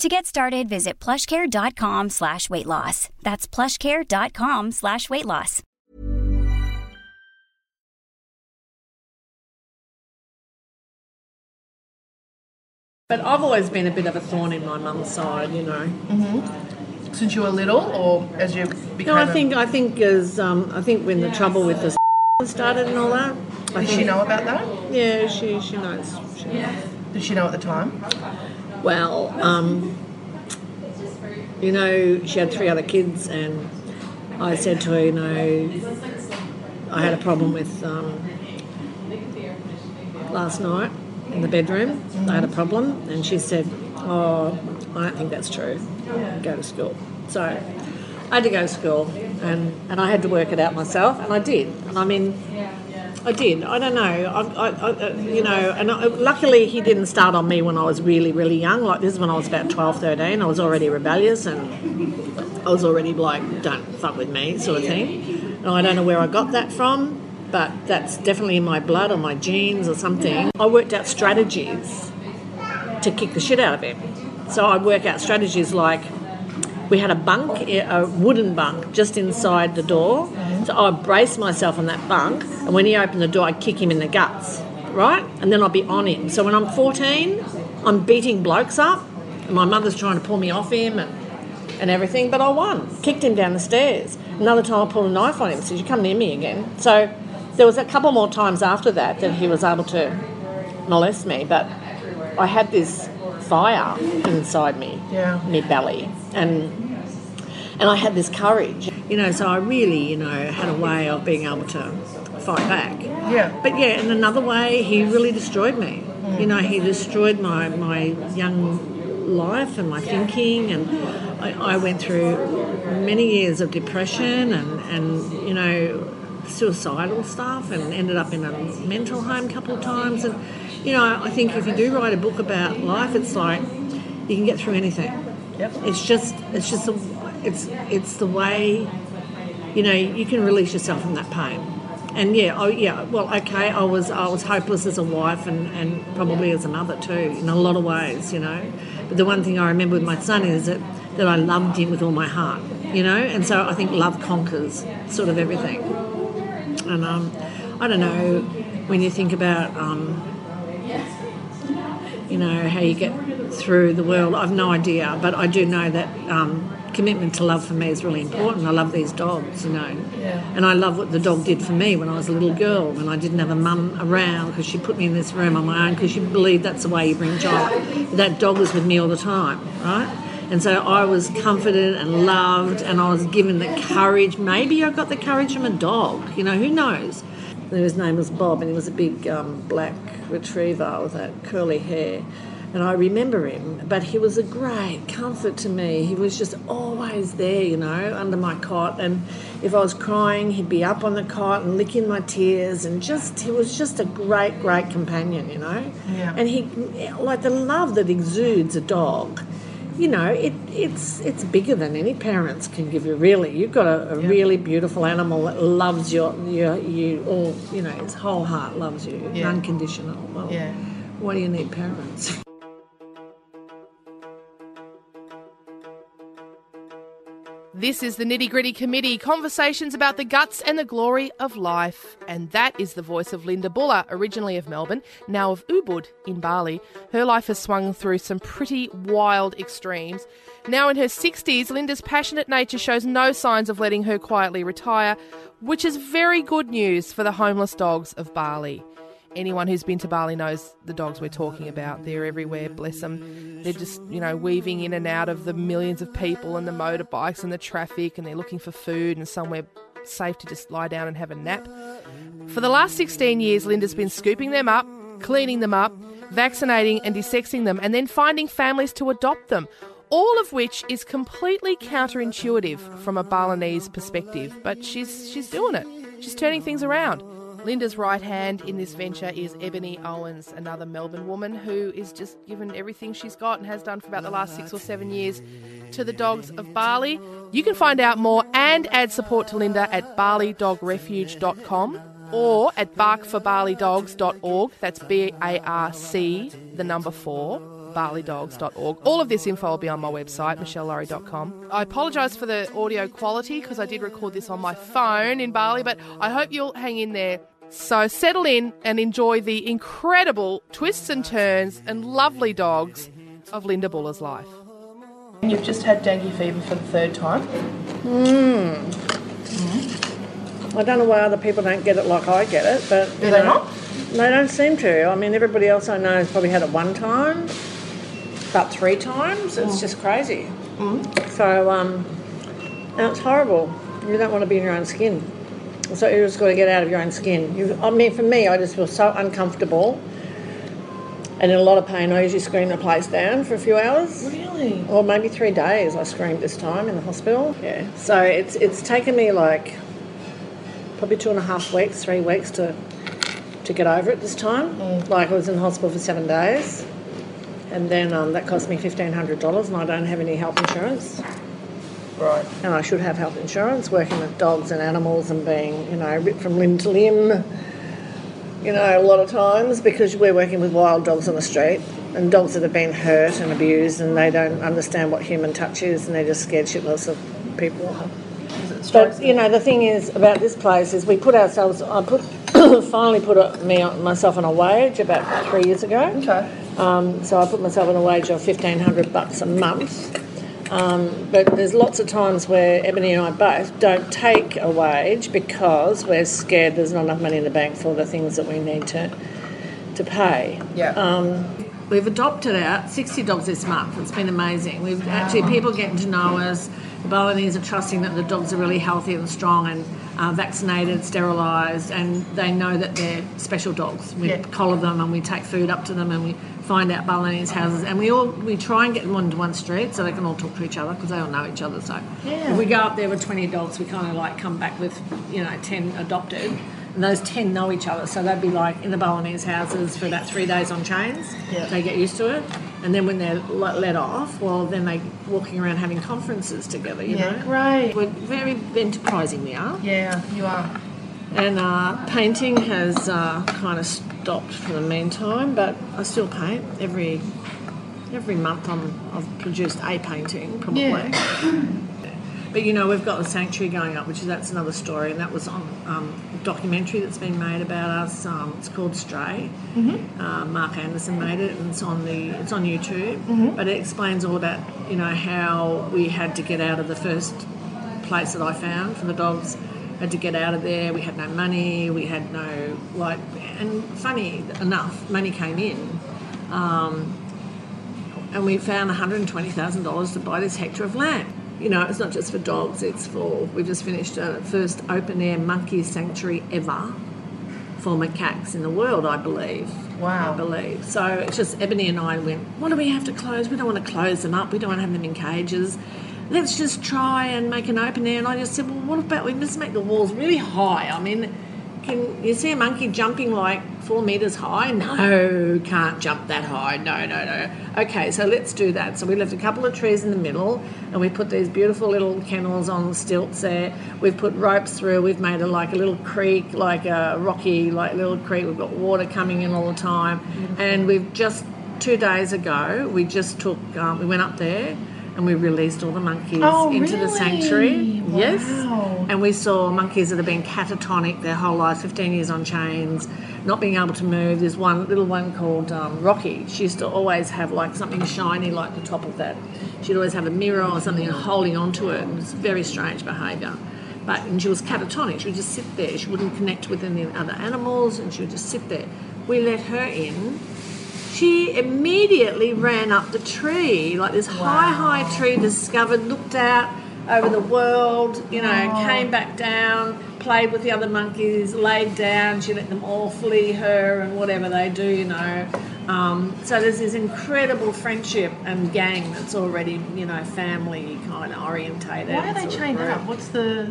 To get started, visit plushcare.com slash weight loss. That's plushcare.com slash weight loss. But I've always been a bit of a thorn in my mum's side, you know. Since you were little, or as you became? No, I think I think as um, I think when the trouble with the started and all that. I Did she know about that? Yeah, she she knows. She knows. Did she know at the time? Well, um, you know, she had three other kids, and I said to her, you know, I had a problem with um, last night in the bedroom. I had a problem, and she said, "Oh, I don't think that's true. Go to school." So I had to go to school, and, and I had to work it out myself, and I did. And I mean, I did. I don't know. I, I, I you know, and I, luckily he didn't start on me when I was really, really young. Like this is when I was about 12, 13. I was already rebellious and I was already like, don't fuck with me, sort of thing. And I don't know where I got that from, but that's definitely in my blood or my genes or something. I worked out strategies to kick the shit out of him. So I'd work out strategies like we had a bunk, a wooden bunk, just inside the door. So I'd brace myself on that bunk, and when he opened the door, I'd kick him in the guts, right? And then I'd be on him. So when I'm 14, I'm beating blokes up, and my mother's trying to pull me off him and, and everything, but I won. Kicked him down the stairs. Another time I pulled a knife on him, said, You come near me again. So there was a couple more times after that that he was able to molest me, but I had this fire inside me, Yeah. me belly, and and I had this courage, you know. So I really, you know, had a way of being able to fight back. Yeah. But yeah, in another way, he really destroyed me. You know, he destroyed my my young life and my thinking, and I, I went through many years of depression and and you know suicidal stuff, and ended up in a mental home a couple of times. And you know, I think if you do write a book about life, it's like you can get through anything. Yep. It's just it's just a, it's it's the way you know you can release yourself from that pain. And yeah, oh yeah, well okay, I was I was hopeless as a wife and, and probably as a mother too in a lot of ways, you know. But the one thing I remember with my son is that, that I loved him with all my heart, you know, and so I think love conquers sort of everything. And um, I don't know when you think about um, you know how you get through the world. I've no idea, but I do know that um, commitment to love for me is really important. I love these dogs, you know, and I love what the dog did for me when I was a little girl when I didn't have a mum around because she put me in this room on my own because she believed that's the way you bring joy. That dog was with me all the time, right? And so I was comforted and loved, and I was given the courage. Maybe I got the courage from a dog, you know, who knows? His name was Bob, and he was a big um, black retriever with that curly hair. And I remember him, but he was a great comfort to me. He was just always there, you know, under my cot. And if I was crying, he'd be up on the cot and licking my tears. And just, he was just a great, great companion, you know. Yeah. And he, like the love that exudes a dog, you know, it, it's it's bigger than any parents can give you. Really, you've got a, a really beautiful animal that loves your, your you all. You know, his whole heart loves you, Yeah. unconditional. Well, Yeah. what do you need, parents? This is the Nitty Gritty Committee, conversations about the guts and the glory of life. And that is the voice of Linda Buller, originally of Melbourne, now of Ubud in Bali. Her life has swung through some pretty wild extremes. Now in her 60s, Linda's passionate nature shows no signs of letting her quietly retire, which is very good news for the homeless dogs of Bali. Anyone who's been to Bali knows the dogs we're talking about. They're everywhere, bless them. They're just, you know, weaving in and out of the millions of people and the motorbikes and the traffic, and they're looking for food and somewhere safe to just lie down and have a nap. For the last 16 years, Linda's been scooping them up, cleaning them up, vaccinating and desexing them, and then finding families to adopt them. All of which is completely counterintuitive from a Balinese perspective, but she's she's doing it. She's turning things around. Linda's right hand in this venture is Ebony Owens, another Melbourne woman who is just given everything she's got and has done for about the last six or seven years to the dogs of Bali. You can find out more and add support to Linda at balidogrefuge.com or at barkforbalidogs.org. That's B A R C, the number four balidogs.org. All of this info will be on my website, michellelaurie.com. I apologise for the audio quality because I did record this on my phone in Bali, but I hope you'll hang in there. So settle in and enjoy the incredible twists and turns and lovely dogs of Linda Buller's life. You've just had dengue fever for the third time. I don't know why other people don't get it like I get it, but Do they know, not? They don't seem to. I mean, everybody else I know has probably had it one time, about three times. It's Mm. just crazy. So, um, and it's horrible. You don't want to be in your own skin. So you just got to get out of your own skin. You, I mean, for me, I just feel so uncomfortable and in a lot of pain. I usually scream the place down for a few hours. Really? Or maybe three days. I screamed this time in the hospital. Yeah. So it's it's taken me like probably two and a half weeks, three weeks to to get over it this time. Like I was in hospital for seven days, and then um, that cost me fifteen hundred dollars, and I don't have any health insurance. Right. And I should have health insurance, working with dogs and animals and being, you know, ripped from limb to limb. You know, a lot of times because we're working with wild dogs on the street and dogs that have been hurt and abused and they don't understand what human touch is and they're just scared shitless of people. But you know, the thing is about this place is we put ourselves. I put finally put a, me myself on a wage about three years ago. Okay. Um, so I put myself on a wage of fifteen hundred bucks a month. Um, but there's lots of times where Ebony and I both don't take a wage because we're scared there's not enough money in the bank for the things that we need to to pay. Yeah. Um, we've adopted out 60 dogs this month. It's been amazing. We've actually people getting to know us. The Balinese are trusting that the dogs are really healthy and strong and uh, vaccinated, sterilised, and they know that they're special dogs. We Yeah. collar them and we take food up to them and we find out Balinese houses and we all we try and get them onto one street so they can all talk to each other because they all know each other. So Yeah. if we go up there with 20 dogs, we kind of like come back with you know 10 adopted. And those 10 know each other, so they'd be like in the Balinese houses for about three days on chains. Yeah. They get used to it. And then when they're let let off, well, then they walking around having conferences together, you Yeah, know. great. We're very enterprising, we are. Yeah, you are. And uh, painting has uh, kind of stopped for the meantime, but I still paint every every month. I'm, I've produced a painting, probably. Yeah. But you know, we've got the sanctuary going up, which is that's another story, and that was on um, a documentary that's been made about us. Um, it's called Stray. Mm-hmm. Uh, Mark Anderson made it, and it's on the it's on YouTube. But it explains all about you know how we had to get out of the first place that I found for the dogs. Had to get out of there. We had no money. We had no like, and funny enough, money came in. Um, and we found $120,000 to buy this hectare of land. You know, it's not just for dogs, it's for, we've just finished a first open air monkey sanctuary ever for macaques in the world, I believe. Wow. I believe. So it's just Ebony and I went, what do we have to close? We don't want to close them up, we don't want to have them in cages. Let's just try and make an open air. And I just said, well, what about we just make the walls really high? I mean, can you see a monkey jumping like four meters high? No, can't jump that high. No, no, no. Okay, so let's do that. So we left a couple of trees in the middle, and we put these beautiful little kennels on stilts there. We've put ropes through. We've made a like a little creek, like a rocky, like little creek. We've got water coming in all the time, and we've just two days ago we just took um, we went up there and we released all the monkeys Oh, into the really? sanctuary. Yes. And we saw monkeys that have been catatonic their whole life, 15 years on chains, not being able to move. There's one little one called um, Rocky. She used to always have like something shiny like the top of that. She'd always have a mirror or something holding onto it. It was very strange behaviour. But and she was catatonic. She would just sit there. She wouldn't connect with any other animals, and she would just sit there. We let her in. She immediately ran up the tree, like this high, high tree, discovered, looked out over the world, you know, came back down, played with the other monkeys, laid down. She let them all flee her and whatever they do, you know. Um, so there's this incredible friendship and gang that's already, you know, family kind of orientated. Why are they chained up? What's the.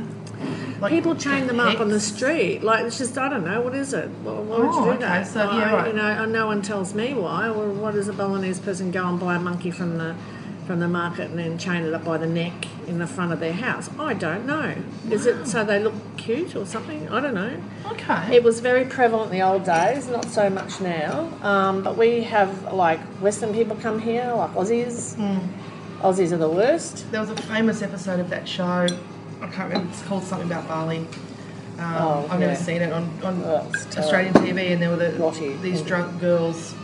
Like, People chain them up on the street. Like it's just I don't know what is it. Why, why would Oh, you do okay, that? so, yeah, right. You know, no one tells me why. Or why does a Balinese person go and buy a monkey from the from the market and then chain it up by the neck in the front of their house? I don't know. Is it so they look cute or something? I don't know. Okay. It was very prevalent in the old days, not so much now. Um, but we have like Western people come here, like Aussies. Hmm. Aussies are the worst. There was a famous episode of that show. I can't remember. It's called something about Bali. Um, Oh, I've never seen it on, on Oh, Australian TV, and there were the, Rotty. these drunk girls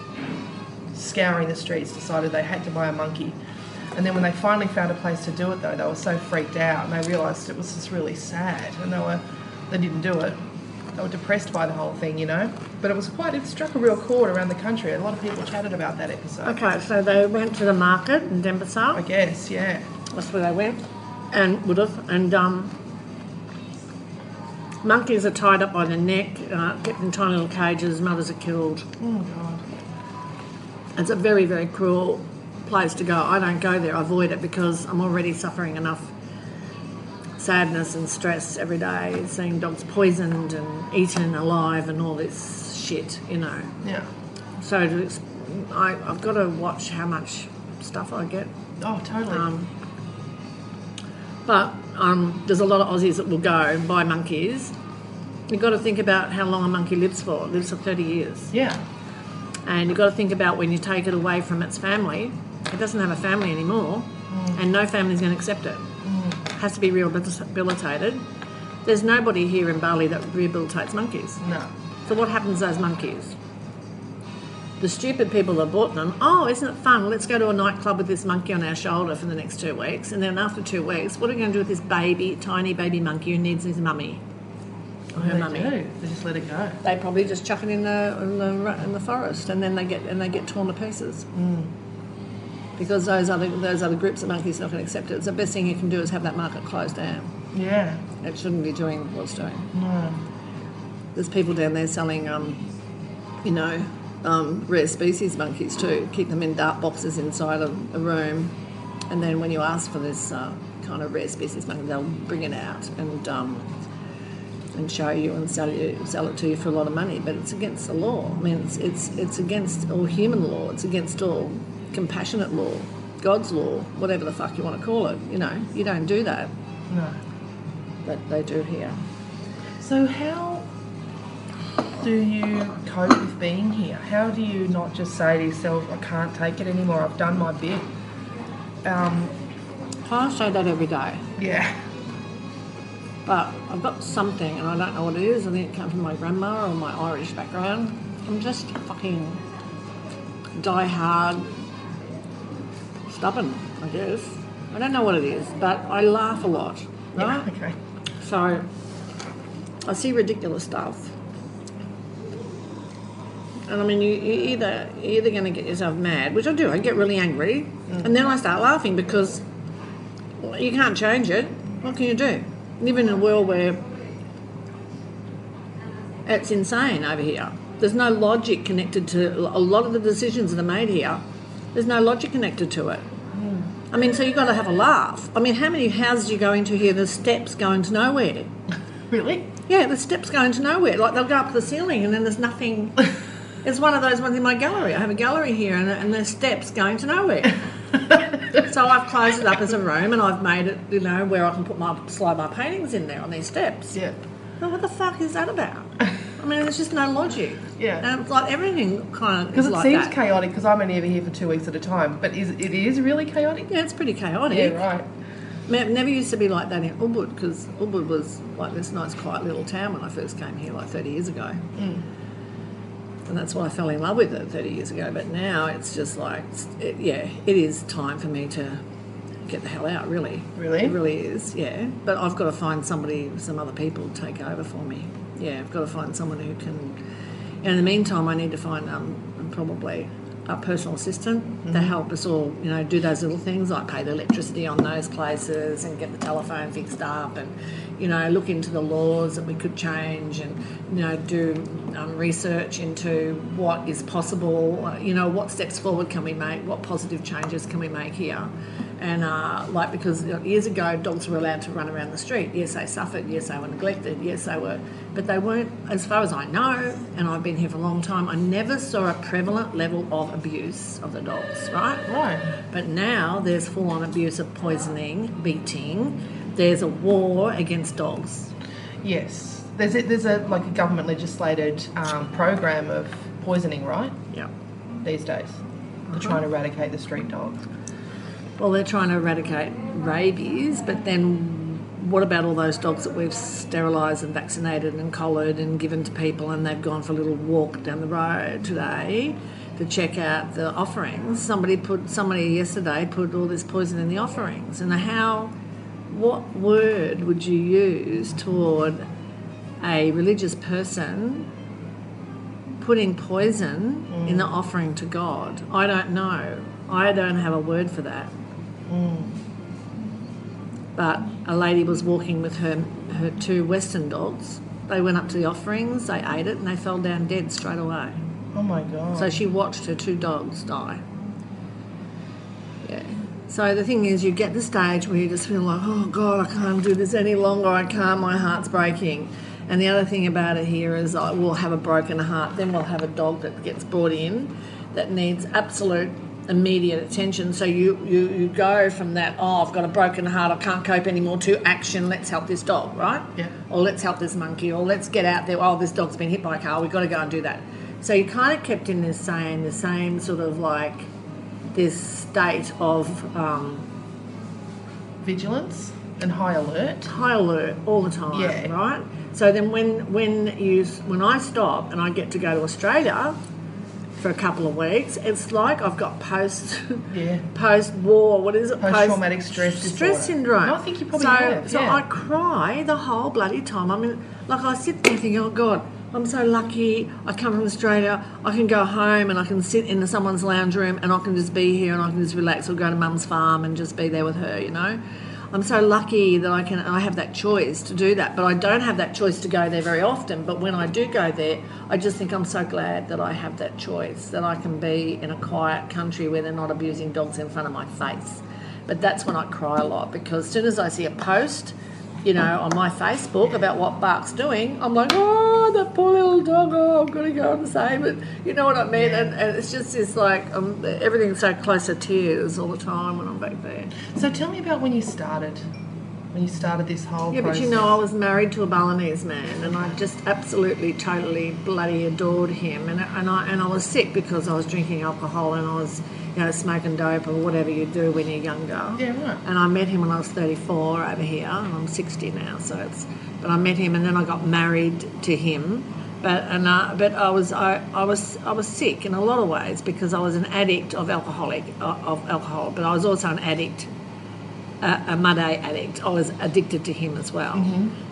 scouring the streets. Decided they had to buy a monkey, and then when they finally found a place to do it, though, they were so freaked out, and they realised it was just really sad, and they were they didn't do it. They were depressed by the whole thing, you know. But it was quite. It struck a real chord around the country. A lot of people chatted about that episode. Okay, so they went to the market in Denpasar. I guess, yeah. That's where they went, and would have. And um, monkeys are tied up by the neck, uh, kept in tiny little cages. Mothers are killed. Oh God. It's a very, very cruel place to go. I don't go there. I avoid it because I'm already suffering enough sadness and stress every day, seeing dogs poisoned and eaten alive and all this shit. You know. Yeah. So to, I, I've got to watch how much stuff I get Oh, totally. Um, But um, there's a lot of Aussies that will go and buy monkeys. You've got to think about how long a monkey lives for. It lives for 30 years. yeah. And you've got to think about when you take it away from its family, it doesn't have a family anymore, and no family's going to accept it. It has to be rehabilitated. There's nobody here in Bali that rehabilitates monkeys. No. So what happens to those monkeys? The stupid people that bought them, oh, isn't it fun? Let's go to a nightclub with this monkey on our shoulder for the next two weeks. And then after two weeks, what are we going to do with this baby, tiny baby monkey who needs his mummy? Or her They mummy. do. They just let it go. They probably just chuck it in the, in the in the forest, and then they get and they get torn to pieces. Because those other those other groups of monkeys are not going to accept it. So the best thing you can do is have that market closed down. Yeah. It shouldn't be doing what it's doing. No. There's people down there selling, um, you know, um, rare species monkeys too. Keep them in dark boxes inside a, a room, and then when you ask for this uh, kind of rare species monkey, they'll bring it out and um, and show you and sell you sell it to you for a lot of money. But it's against the law. I mean, it's it's it's against all human law. It's against all compassionate law, God's law, whatever the fuck you want to call it. You know, you don't do that, No. but they do here. So how do you cope with being here? How do you not just say to yourself, I can't take it anymore, I've done my bit? Um, I say that every day. yeah. But I've got something, and I don't know what it is. I think it comes from my grandma or my Irish background. I'm just fucking die hard, stubborn, I guess. I don't know what it is, but I laugh a lot, right? Yeah, okay. So I see ridiculous stuff. And I mean, you, you either you're either going to get yourself mad, which I do. I get really angry, and then I start laughing because you can't change it. What can you do? Live in a world where it's insane over here. There's no logic connected to a lot of the decisions that are made here. There's no logic connected to it. I mean, so you've got to have a laugh. I mean, how many houses you go into here? The steps going to nowhere. Really? Yeah, the steps going to nowhere. Like they'll go up to the ceiling and then there's nothing. it's one of those ones in my gallery. I have a gallery here and, and there's steps going to nowhere. so I've closed it up as a room and I've made it, you know, where I can put my slide my paintings in there on these steps. Yeah. Well, what the fuck is that about? I mean, there's just no logic. Yeah. And it's like everything kind of Because it like seems that. chaotic. Because I'm only ever here for two weeks at a time. But is it is really chaotic? Yeah, it's pretty chaotic. Yeah, right. Me- Never used to be like that in Ubud because Ubud was like this nice, quiet little town when I first came here, like 30 years ago. Mm. And that's why I fell in love with it 30 years ago. But now it's just like, it, yeah, it is time for me to get the hell out, really. Really? It really is, yeah. But I've got to find somebody, some other people to take over for me. Yeah, I've got to find someone who can. And in the meantime, I need to find um, probably a personal assistant to help us all, you know, do those little things like pay the electricity on those places and get the telephone fixed up and, you know, look into the laws that we could change and, you know, do um, research into what is possible, you know, what steps forward can we make, what positive changes can we make here. And uh, like because years ago dogs were allowed to run around the street. Yes, they suffered. Yes, they were neglected. Yes, they were, but they weren't. As far as I know, and I've been here for a long time, I never saw a prevalent level of abuse of the dogs. Right. Right. But now there's full-on abuse of poisoning, beating. There's a war against dogs. Yes. There's a, there's a like a government legislated um, program of poisoning, right? Yeah. These days, to try and eradicate the street dogs. Well, they're trying to eradicate rabies, but then what about all those dogs that we've sterilised and vaccinated and collared and given to people and they've gone for a little walk down the road today to check out the offerings? Somebody put somebody yesterday put all this poison in the offerings, and how? What word would you use toward a religious person putting poison mm. in the offering to God? I don't know. I don't have a word for that. Mm. But a lady was walking with her her two Western dogs. They went up to the offerings, they ate it, and they fell down dead straight away. Oh my god. So she watched her two dogs die. Yeah. So the thing is, you get to the stage where you just feel like, oh God, I can't do this any longer. I can't. My heart's breaking. And the other thing about it here is, like, we'll have a broken heart. Then we'll have a dog that gets brought in that needs absolute immediate attention. So you you you go from that, oh, I've got a broken heart. I can't cope anymore. To action. Let's help this dog, right? Yeah. Or let's help this monkey. Or let's get out there. Oh, this dog's been hit by a car. We've got to go and do that. So you kind of kept in this same the same sort of like this state of um, vigilance and high alert. high alert all the time, Yeah. right? So then when when you when I stop and I get to go to Australia for a couple of weeks, it's like I've got post Yeah. post war. What is it? Post-traumatic stress stress disorder. syndrome. I think you probably so, have, So. I cry the whole bloody time. I mean, like I sit there thinking, oh God. I'm so lucky. I come from Australia. I can go home and I can sit in someone's lounge room and I can just be here and I can just relax or go to mum's farm and just be there with her, you know. I'm so lucky that I can I have that choice to do that, but I don't have that choice to go there very often. But when I do go there, I just think I'm so glad that I have that choice, that I can be in a quiet country where they're not abusing dogs in front of my face. But that's when I cry a lot because as soon as I see a post, you know, on my Facebook about what BARC's doing, I'm like, oh, that poor little dog, oh, I'm going to go and save it. You know what I mean? And, and it's just this like, um, everything's so close to tears all the time when I'm back there. So tell me about when you started. When you started this whole Yeah, process. but you know, I was married to a Balinese man, and I just absolutely, totally, bloody adored him. And, and I and I was sick because I was drinking alcohol and I was, you know, smoking dope or whatever you do when you're younger. Yeah, right. And I met him when I was 34 over here, and I'm 60 now. So it's, but I met him, and then I got married to him. But and uh, but I was I, I was I was sick in a lot of ways because I was an addict of alcoholic of alcohol, but I was also an addict a, a mud addict. I was addicted to him as well,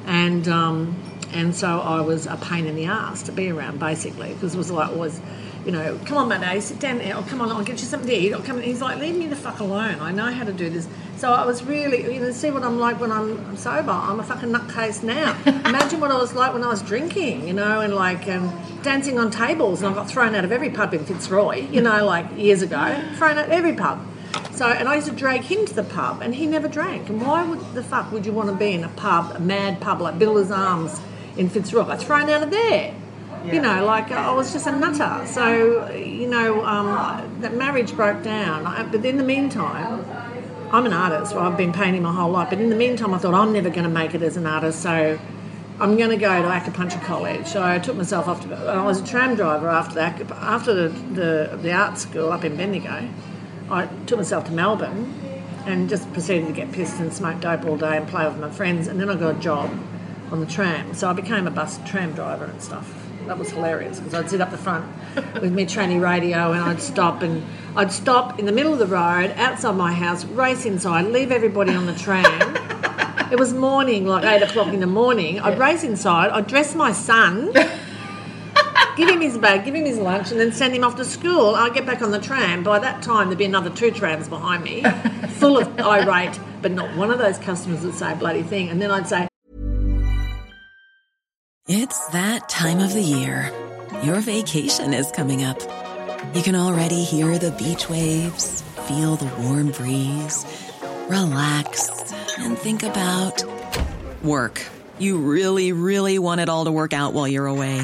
and um, and so I was a pain in the ass to be around basically because it was like always, you know, come on mud sit down there. Oh, come on, I'll get you something to eat. Or come. He's like, leave me the fuck alone. I know how to do this. So I was really, you know, see what I'm like when I'm sober. I'm a fucking nutcase now. Imagine what I was like when I was drinking, you know, and like um, dancing on tables, and I got thrown out of every pub in Fitzroy, you know, like years ago, thrown out every pub. So, and I used to drag him to the pub, and he never drank. And why would the fuck would you want to be in a pub, a mad pub like Builder's Arms in Fitzroy? I thrown out of there. You know, like I was just a nutter. So, you know, um, that marriage broke down. I, but in the meantime, I'm an artist. Well, I've been painting my whole life. But in the meantime, I thought I'm never going to make it as an artist. So, I'm going to go to acupuncture college. So I took myself off to. I was a tram driver after the after the, the, the art school up in Bendigo. I took myself to Melbourne and just proceeded to get pissed and smoke dope all day and play with my friends. And then I got a job on the tram. So I became a bus tram driver and stuff. That was hilarious because I'd sit up the front with my tranny radio and I'd stop and I'd stop in the middle of the road outside my house, race inside, leave everybody on the tram. it was morning, like eight o'clock in the morning. I'd race inside, I'd dress my son, give him his bag, give him his lunch, and then send him off to school. I'd get back on the tram. By that time, there'd be another two trams behind me, full of irate, but not one of those customers would say a bloody thing. And then I'd say, It's that time of the year. Your vacation is coming up. You can already hear the beach waves, feel the warm breeze, relax, and think about work. You really, really want it all to work out while you're away.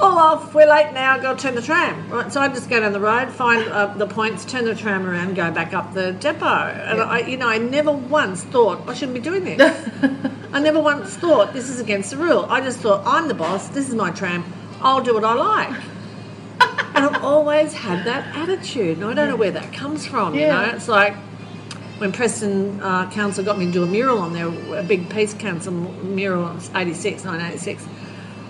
Olaf, we're late now, go turn the tram. Right, so I just go down the road, find uh, the points, turn the tram around, go back up the depot. And I, you know, I never once thought I shouldn't be doing this. I never once thought this is against the rule. I just thought I'm the boss, this is my tram, I'll do what I like. and I've always had that attitude, and I don't know where that comes from. You know, it's like when Preston uh, Council got me to do a mural on there, a big Peace Council mural, 86, 1986.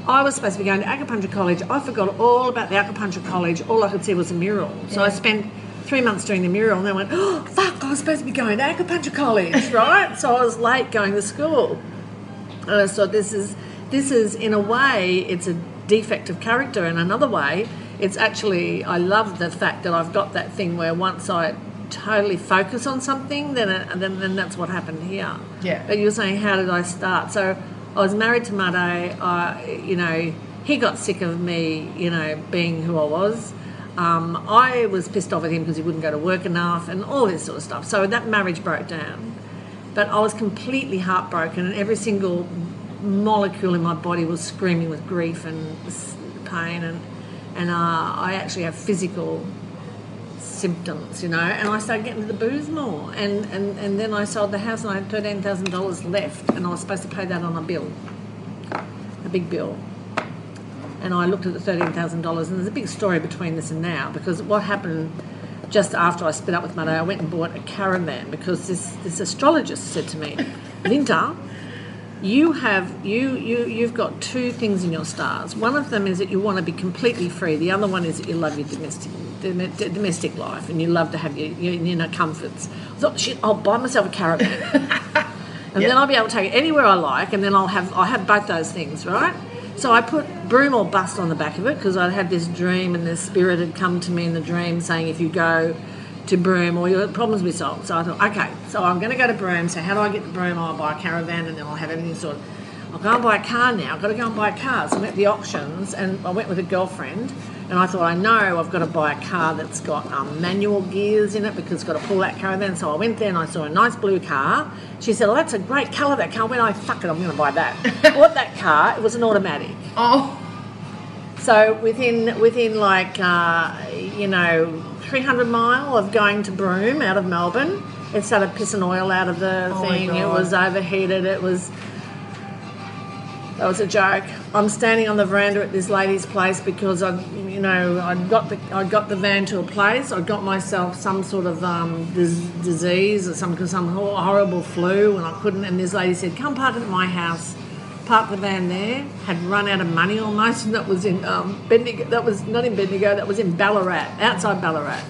I was supposed to be going to acupuncture college. I forgot all about the acupuncture college. All I could see was a mural. So I spent three months doing the mural, and then went, oh fuck! I was supposed to be going to acupuncture college, right? so I was late going to school. And I thought this is this is in a way it's a defect of character. In another way, it's actually I love the fact that I've got that thing where once I totally focus on something, then it, then then that's what happened here. Yeah. But you're saying how did I start? So I was married to Muddo. I you know he got sick of me you know being who I was. Um, I was pissed off at him because he wouldn't go to work enough and all this sort of stuff. So that marriage broke down. But I was completely heartbroken, and every single molecule in my body was screaming with grief and pain. And, and uh, I actually have physical symptoms, you know. And I started getting to the booze more. And, and, and then I sold the house, and I had $13,000 left, and I was supposed to pay that on a bill, a big bill. And I looked at the $13,000, and there's a big story between this and now because what happened just after I split up with Muddo, I went and bought a caravan because this, this astrologist said to me, Linda, you have you you you've got two things in your stars. One of them is that you want to be completely free. The other one is that you love your domestic dom- domestic life and you love to have your, your you know comforts. I thought, shit, I'll buy myself a caravan, and then I'll be able to take it anywhere I like, and then I'll have I have both those things, right? So I put Broome or bust on the back of it because I had this dream, and the spirit had come to me in the dream saying, if you go to Broome, all your problems will be solved. So I thought, okay, so I'm going to go to Broome. So how do I get to Broome? I'll buy a caravan and then I'll have everything sorted. I'll go and buy a car now. I've got to go and buy a car. So I'm at the auctions and I went with a girlfriend and I thought, I know I've got to buy a car that's got um, manual gears in it because it's got to pull that caravan. So I went there and I saw a nice blue car. She said, oh, that's a great colour, that car. When I went, oh, fuck it, I'm going to buy that. Bought that car. It was an automatic. Oh, So within within like uh, you know 300 mile of going to Broome out of Melbourne, it started pissing oil out of the Oh thing. It was overheated. It was that was a joke. I'm standing on the veranda at this lady's place because I, you know, I got the I got the van to a place. I got myself some sort of um, dis- disease or some some horrible flu, and I couldn't. And this lady said, "Come park at my house." Parked the van there. Had run out of money almost, and that was in um, Bendigo. That was not in Bendigo. That was in Ballarat, outside Ballarat.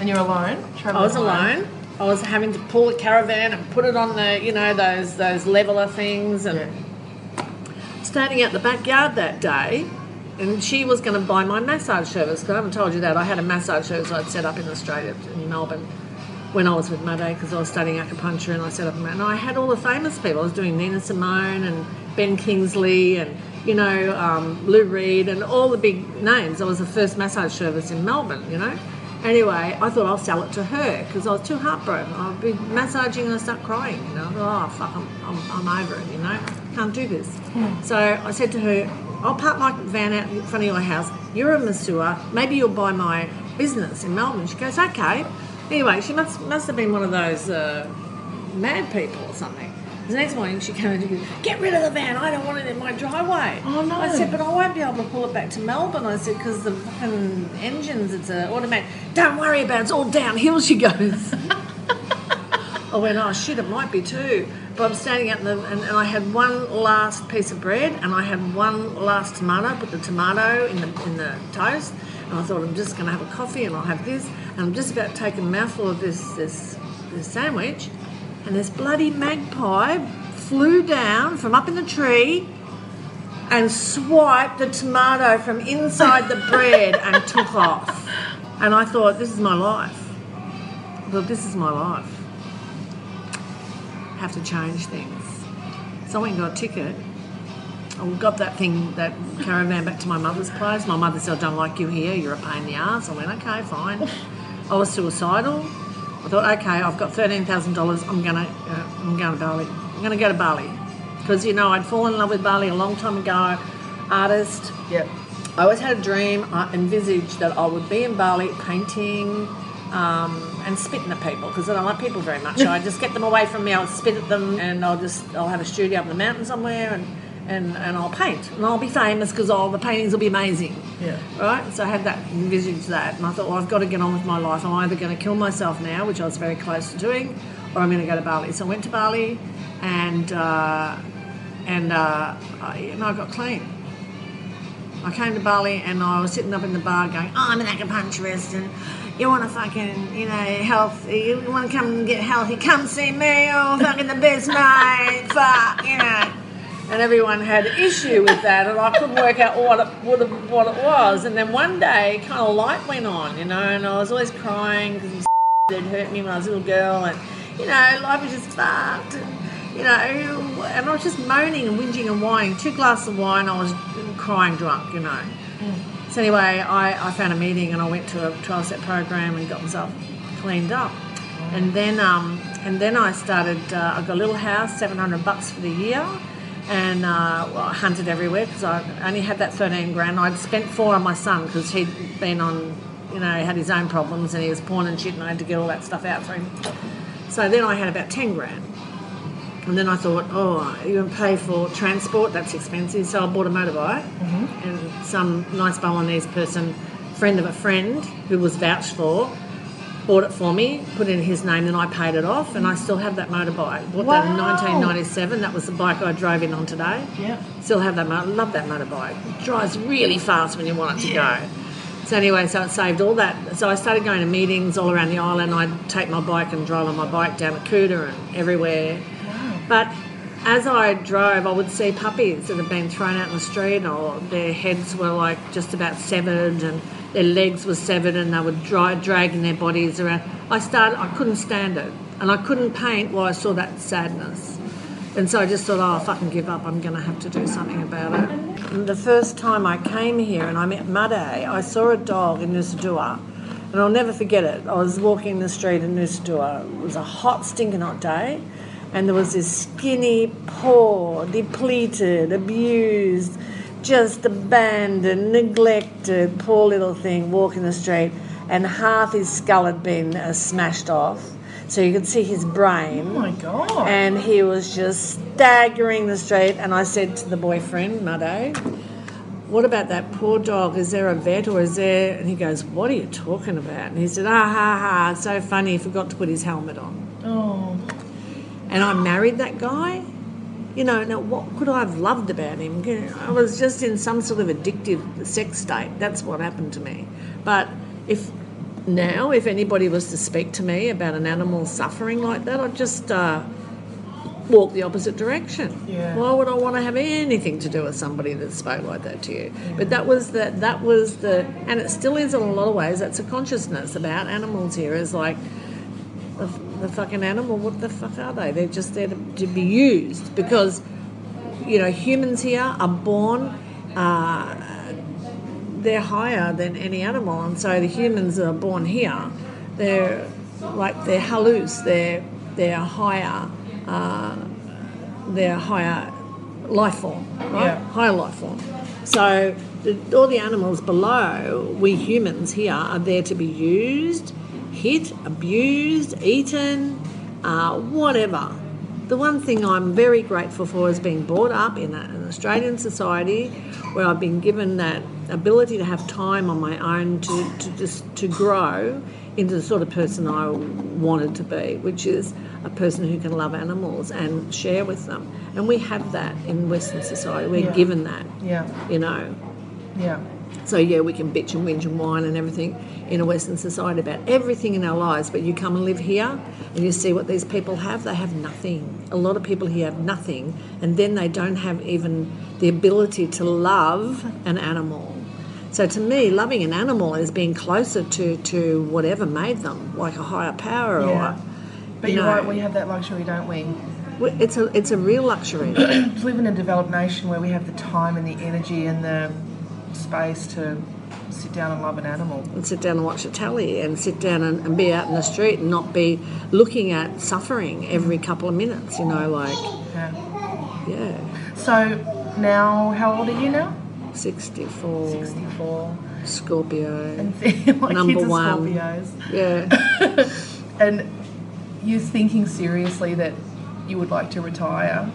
And you're alone? I was home? alone. I was having to pull the caravan and put it on the, you know, those those leveler things, and standing out the backyard that day. And she was going to buy my massage service. 'cause I haven't told you that I had a massage service I'd set up in Australia in Melbourne when I was with Mudday because I was studying acupuncture and I set up a and I had all the famous people. I was doing Nina Simone and Ben Kingsley and you know um, Lou Reed and all the big names. I was the first massage service in Melbourne. You know. Anyway, I thought I'll sell it to her because I was too heartbroken. I'd be massaging and I start crying. You know. I thought, oh fuck, I'm, I'm, I'm over it. You know, can't do this. So I said to her, I'll park my van out in front of your house. You're a masseur. Maybe you'll buy my business in Melbourne. She goes, okay. Anyway, she must must have been one of those uh, mad people or something. The next morning she came and goes, get rid of the van. I don't want it in my driveway. Oh, no. I said, but I won't be able to pull it back to Melbourne. I said, because the fucking engines, it's a automatic. Don't worry about it. It's all downhill, she goes. I went, oh shit, it might be too. But I'm standing out in the, and, and I had one last piece of bread and I had one last tomato, put the tomato in the, in the toast. And I thought, I'm just going to have a coffee and I'll have this. And I'm just about to take a mouthful of this, this, this sandwich. And this bloody magpie flew down from up in the tree and swiped the tomato from inside the bread and took off. And I thought, this is my life. Well, this is my life have to change things. So I went and got a ticket. I got that thing, that caravan back to my mother's place. My mother said, I don't like you here, you're a pain in the ass. I went, okay, fine. I was suicidal. I thought, okay, I've got $13,000, I'm gonna, uh, I'm going to Bali. I'm gonna go to Bali. Because, you know, I'd fallen in love with Bali a long time ago, artist. Yep. I always had a dream, I envisaged that I would be in Bali painting um, and spitting at people because I don't like people very much. I just get them away from me, I'll spit at them and I'll just, I'll have a studio up in the mountain somewhere and, and, and I'll paint. And I'll be famous because all the paintings will be amazing. Yeah. Right? So I had that, envisaged that. And I thought, well, I've got to get on with my life. I'm either going to kill myself now, which I was very close to doing, or I'm going to go to Bali. So I went to Bali and, uh, and, uh, I, and I got clean. I came to Bali and I was sitting up in the bar going, oh, I'm an acupuncturist and you want to fucking, you know, health, you want to come and get healthy, come see me, oh, fucking the best mate, fuck, you know. And everyone had an issue with that and I couldn't work out what it, what it, what it was. And then one day, kind of light went on, you know, and I was always crying because had hurt me when I was a little girl and, you know, life was just fucked. And, you know, and I was just moaning and whinging and whining. Two glasses of wine, I was crying drunk, you know. So anyway, I, I found a meeting and I went to a 12-step program and got myself cleaned up. And then um, and then I started. Uh, I got a little house, 700 bucks for the year, and uh, well, I hunted everywhere because I only had that 13 grand. I'd spent four on my son because he'd been on, you know, had his own problems and he was porn and shit, and I had to get all that stuff out for him. So then I had about 10 grand. And then I thought, oh, you're going to pay for transport, that's expensive. So I bought a motorbike. And some nice Balinese person, friend of a friend who was vouched for, bought it for me, put it in his name, and I paid it off. And I still have that motorbike. Bought that in 1997. That was the bike I drove in on today. Yeah. Still have that motor. Love that motorbike. It drives really fast when you want it to go. So anyway, so it saved all that. So I started going to meetings all around the island. I'd take my bike and drive on my bike down to Kuta and everywhere. But as I drove, I would see puppies that had been thrown out in the street, or their heads were like just about severed, and their legs were severed, and they were dry, dragging their bodies around. I started, I couldn't stand it, and I couldn't paint while I saw that sadness. And so I just thought, oh, I'll fucking give up. I'm going to have to do something about it. And the first time I came here and I met Mudday, I saw a dog in Nusa Dua, and I'll never forget it. I was walking the street in Nusa Dua. It was a hot, stinking hot day, and there was this skinny, poor, depleted, abused, just abandoned, neglected, poor little thing walking the street, and half his skull had been uh, smashed off. So you could see his brain. Oh my god. And he was just staggering the street. And I said to the boyfriend, Muddo, what about that poor dog? Is there a vet or is there. And he goes, What are you talking about? And he said, Ah ha ha, it's so funny. He forgot to put his helmet on. Oh. And I married that guy. You know, now what could I have loved about him? I was just in some sort of addictive sex state. That's what happened to me. But if now, if anybody was to speak to me about an animal suffering like that, I'd just uh, walk the opposite direction. Yeah. Why would I want to have anything to do with somebody that spoke like that to you? But that was the that was the and it still is in a lot of ways. That's a consciousness about animals here. Is like the, fucking animal. What the fuck are they? They're just there to, to be used because you know humans here are born. Uh, they're higher than any animal, and so the humans are born here. They're like they're halus. They're they're higher. Uh, they're higher life form, right? Yeah. Higher life form. So the, all the animals below, we humans here are there to be used, hit, abused, eaten, uh, whatever. The one thing I'm very grateful for is being brought up in a- an Australian society where I've been given that ability to have time on my own to, to just to grow into the sort of person I wanted to be, which is a person who can love animals and share with them. And we have that in Western society. We're Yeah. given that, Yeah, you know. yeah. So yeah, we can bitch and whinge and whine and everything in a Western society about everything in our lives. But you come and live here, and you see what these people have. They have nothing. A lot of people here have nothing, and then they don't have even the ability to love an animal. So to me, loving an animal is being closer to to whatever made them, like a higher power Yeah. or. But you you're know, right, we have that luxury, don't we? It's a it's a real luxury. To live in a developed nation where we have the time and the energy and the space to sit down and love an animal. and sit down and watch a telly and sit down and, and be out in the street and not be looking at suffering every couple of minutes, you know, like, Yeah. yeah, So now, how old are you now? 64, 64. Scorpio. And my Number one. Scorpios. yeah. And you're thinking seriously that you would like to retire.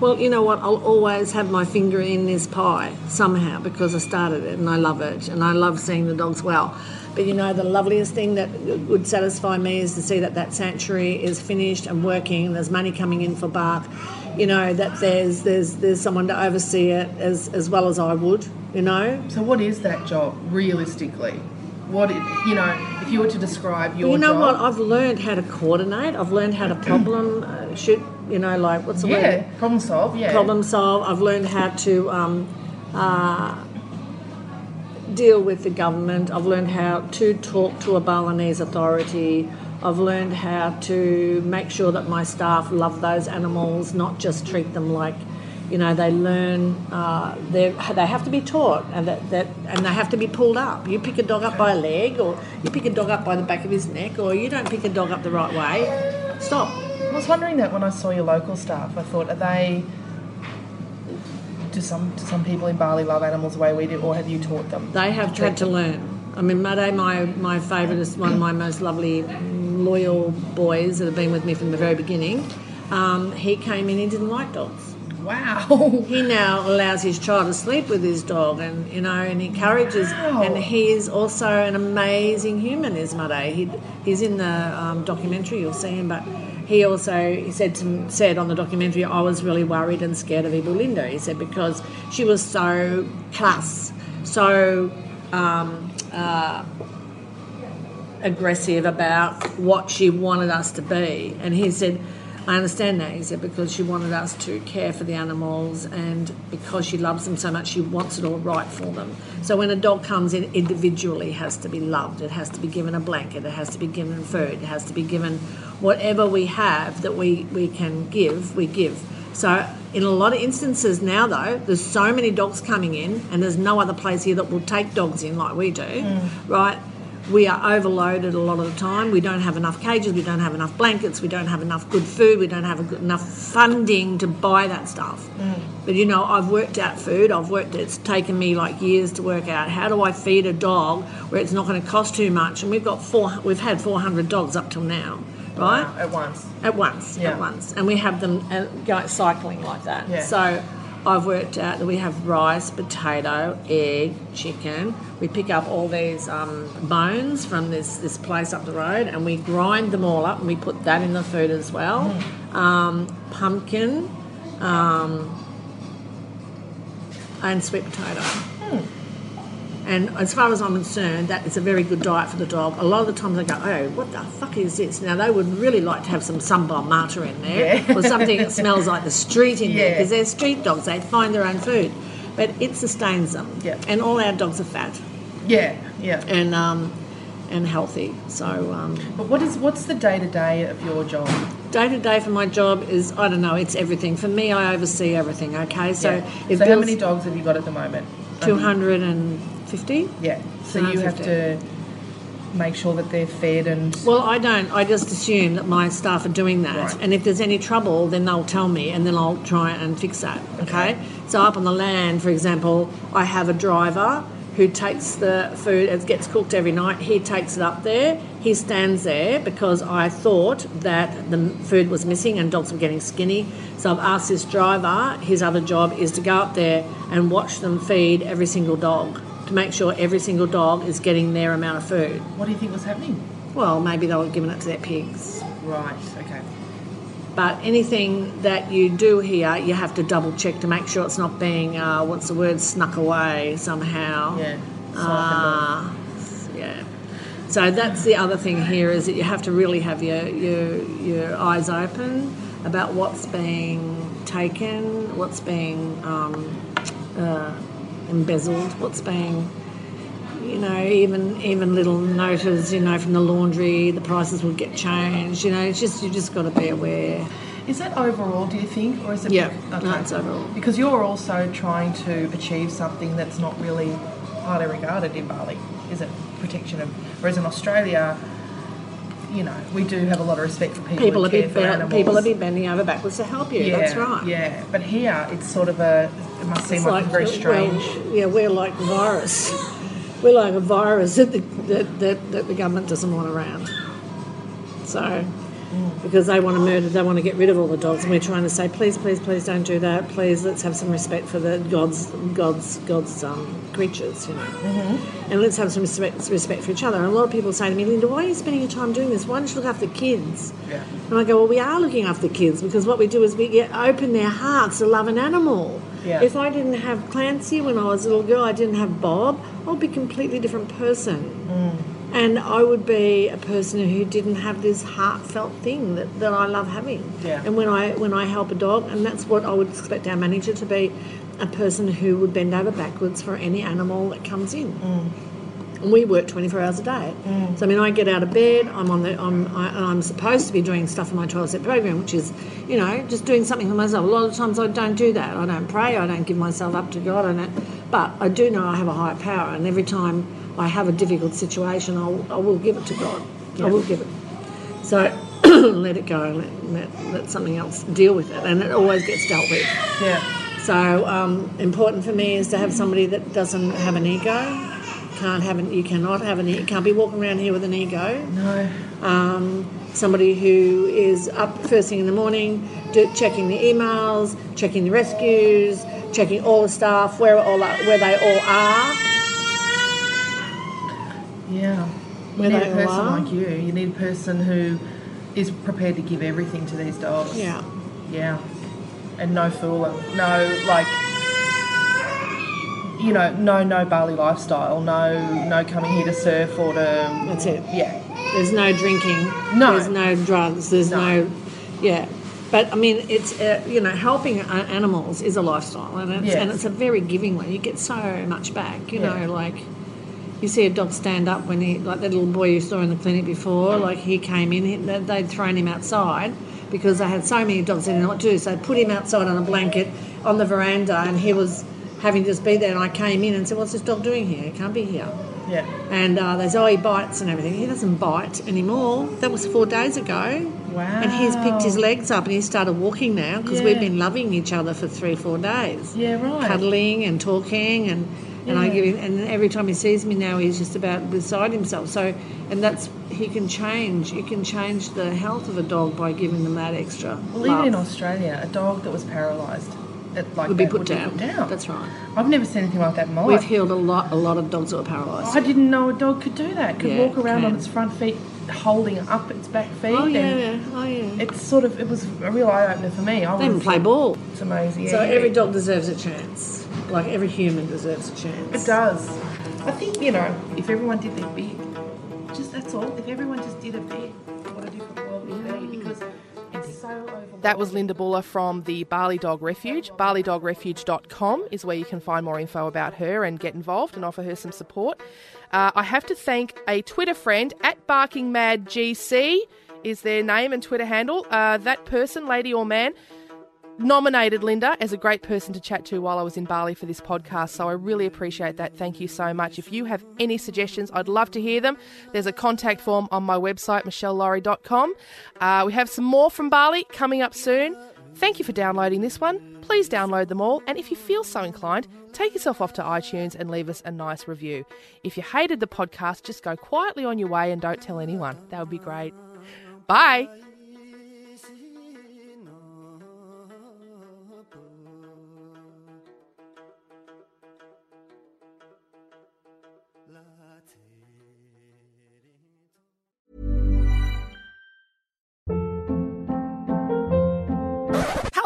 Well, you know what? I'll always have my finger in this pie somehow because I started it and I love it and I love seeing the dogs well. But you know, the loveliest thing that would satisfy me is to see that that sanctuary is finished and working. And there's money coming in for BARC. You know that there's there's there's someone to oversee it as as well as I would. You know, So, what is that job realistically? What it, you know, if you were to describe your you know job, what? I've learned how to coordinate. I've learned how to problem uh, shoot. You know, like what's the word? yeah, problem solve, yeah, problem solve. I've learned how to um, uh, deal with the government. I've learned how to talk to a Balinese authority. I've learned how to make sure that my staff love those animals, not just treat them like, you know, they learn. Uh, they they have to be taught, and that, that and they have to be pulled up. You pick a dog up by a leg, or you pick a dog up by the back of his neck, or you don't pick a dog up the right way. Stop. I was wondering that when I saw your local staff, I thought, are they? Do some do some people in Bali love animals the way we do, or have you taught them? They have treat had to learn. I mean, Made, my, my favourite is one of my most lovely, loyal boys that have been with me from the very beginning. Um, he came in, he didn't like dogs. Wow. He now allows his child to sleep with his dog and, you know, and encourages, Wow. and he is also an amazing human, is Made. He, he's in the um, documentary, you'll see him, but he also he said to, said on the documentary, I was really worried and scared of Ibu Linda. He said because she was so class, so um, uh, aggressive about what she wanted us to be. And he said, I understand that. He said, because she wanted us to care for the animals and because she loves them so much, she wants it all right for them. So when a dog comes in, individually has to be loved. It has to be given a blanket. It has to be given food. It has to be given whatever we have that we, we can give, we give. So in a lot of instances now, though, there's so many dogs coming in, and there's no other place here that will take dogs in like we do, mm. right? We are overloaded a lot of the time. We don't have enough cages. We don't have enough blankets. We don't have enough good food. We don't have good, enough funding to buy that stuff. But you know, I've worked out food. I've worked. It's taken me like years to work out how do I feed a dog where it's not going to cost too much. And we've got four. We've had 400 dogs up till now, right? At once. At once, Yeah. at once, and we have them uh, go cycling like that. Yeah. So I've worked out that we have rice, potato, egg, chicken. We pick up all these um, bones from this this place up the road, and we grind them all up, and we put that in the food as well. Mm. Um, pumpkin, um, and sweet potato. And as far as I'm concerned, that is a very good diet for the dog. A lot of the times I go, oh, what the fuck is this? Now, they would really like to have some sambal matah in there Yeah. or something that smells like the street in there because they're street dogs. They find their own food. But it sustains them. Yeah. And all our dogs are fat Yeah, yeah. and um, and healthy. So um, But what is what's the day to day of your job? day to day for my job is I don't know. It's everything for me. I oversee everything. Okay, so Yeah. so how many dogs have you got at the moment? two hundred and fifty. Yeah. So you have 250. to make sure that they're fed and Well, I don't. I just assume that my staff are doing that, Right. and if there's any trouble, then they'll tell me, and then I'll try and fix that. Okay. Okay. So up on the land, for example, I have a driver who takes the food. It gets cooked every night. He takes it up there. He stands there because I thought that the food was missing and dogs were getting skinny. So I've asked this driver. His other job is to go up there and watch them feed every single dog to make sure every single dog is getting their amount of food. what do you think was happening? Well, maybe they were giving it to their pigs. Right, okay. But anything that you do here, you have to double check to make sure it's not being, uh, what's the word, snuck away somehow. Yeah. Uh, yeah. So that's the other thing here is that you have to really have your, your, your eyes open about what's being taken, what's being um, uh, embezzled, what's being you know, even even little notice, you know, from the laundry, the prices will get changed. You know, it's just you just got to be aware. Is that overall, do you think? Or is it Yeah, no, it's overall. Because you're also trying to achieve something that's not really highly regarded in Bali, is it? Protection of whereas in Australia, you know, we do have a lot of respect for people. People are care bit for ben- animals. people are bending over backwards to help you. Yeah, That's right. Yeah, but here it's sort of a. It must seem like, a very well, strange. yeah, we're like virus. We're like a virus that the, that, that, that the government doesn't want around. So, because they want to murder, they want to get rid of all the dogs, and we're trying to say, please, please, please, don't do that. Please, let's have some respect for the God's God's God's um, creatures, you know, mm-hmm. and let's have some respect, respect for each other. And a lot of people say to me, Linda, why are you spending your time doing this? Why don't you look after kids? Yeah. And I go, well, we are looking after kids because what we do is we get, open their hearts to love an animal. Yeah. If I didn't have Clancy when I was a little girl, I didn't have Bob, I'd be a completely different person. Mm. And I would be a person who didn't have this heartfelt thing that, that I love having. Yeah. And when I when I help a dog, and that's what I would expect our manager to be, a person who would bend over backwards for any animal that comes in. Mm. And we work 24 hours a day. Mm. So I mean, I get out of bed. I'm on the. I'm. I, and I'm supposed to be doing stuff in my 12-step program, which is, you know, just doing something for myself. A lot of times I don't do that. I don't pray. I don't give myself up to God. I don't. But I do know I have a higher power, and every time I have a difficult situation, I'll, I will give it to God. I will give it. So let it go. Let, let let something else deal with it, and it always gets dealt with. Yeah. So um, important for me is to have somebody that doesn't have an ego. Can't have an. You cannot have an. You can't be walking around here with an ego. No. Um, somebody who is up first thing in the morning, do, checking the emails, checking the rescues, checking all the stuff where all where they all are. Yeah. You need a person like you. You need a person who is prepared to give everything to these dogs. Yeah. Yeah. And no fooling. No, like, you know, no, no Bali lifestyle. No, no coming here to surf or to. That's it. Yeah. There's no drinking. No. There's no drugs. There's No. no, yeah. But I mean, it's uh, you know, helping animals is a lifestyle, and it's Yes. and it's a very giving one. You get so much back. You Yeah. know, like you see a dog stand up when he like that little boy you saw in the clinic before. Like he came in, he, they- they'd thrown him outside because they had so many dogs they didn't know what to do. So they put him outside on a blanket on the veranda, and he was having to just be there. And I came in and said, "What's this dog doing here? He can't be here." Yeah. And uh, they say, oh, he bites and everything. He doesn't bite anymore. That was four days ago. Wow. And he's picked his legs up and he started walking now because Yeah. we've been loving each other for three, four days. Yeah, right. Cuddling and talking and. And I give him, and every time he sees me now, he's just about beside himself. So, and that's he can change. You can change the health of a dog by giving them that extra. Well, even in. Australia, a dog that was paralysed, it, like Would be put would down. Be put down. That's right. I've never seen anything like that in my We've life. healed a lot, a lot of dogs that were paralysed. I didn't know a dog could do that. Could Yeah, walk around on its front feet, holding up its back feet. Oh yeah, and yeah, oh yeah. It's sort of it was a real eye opener for me. I They even play ball. It's amazing. So yeah, every dog deserves a chance. Like every human deserves a chance. It does. I think you know if everyone did their bit, just that's all. If everyone just did a bit, what a different world would be because it's so overwhelming. That was Linda Buller from the Bali Dog Refuge. BaliDogRefuge.com is where you can find more info about her and get involved and offer her some support. Uh, I have to thank a Twitter friend at BarkingMadGC is their name and Twitter handle. Uh, that person, lady or man, nominated Linda as a great person to chat to while I was in Bali for this podcast. So I really appreciate that. Thank you so much. If you have any suggestions, I'd love to hear them. There's a contact form on my website, michellelaurie.com. Uh, we have some more from Bali coming up soon. Thank you for downloading this one. Please download them all. And if you feel so inclined, take yourself off to iTunes and leave us a nice review. If you hated the podcast, just go quietly on your way and don't tell anyone. That would be great. Bye.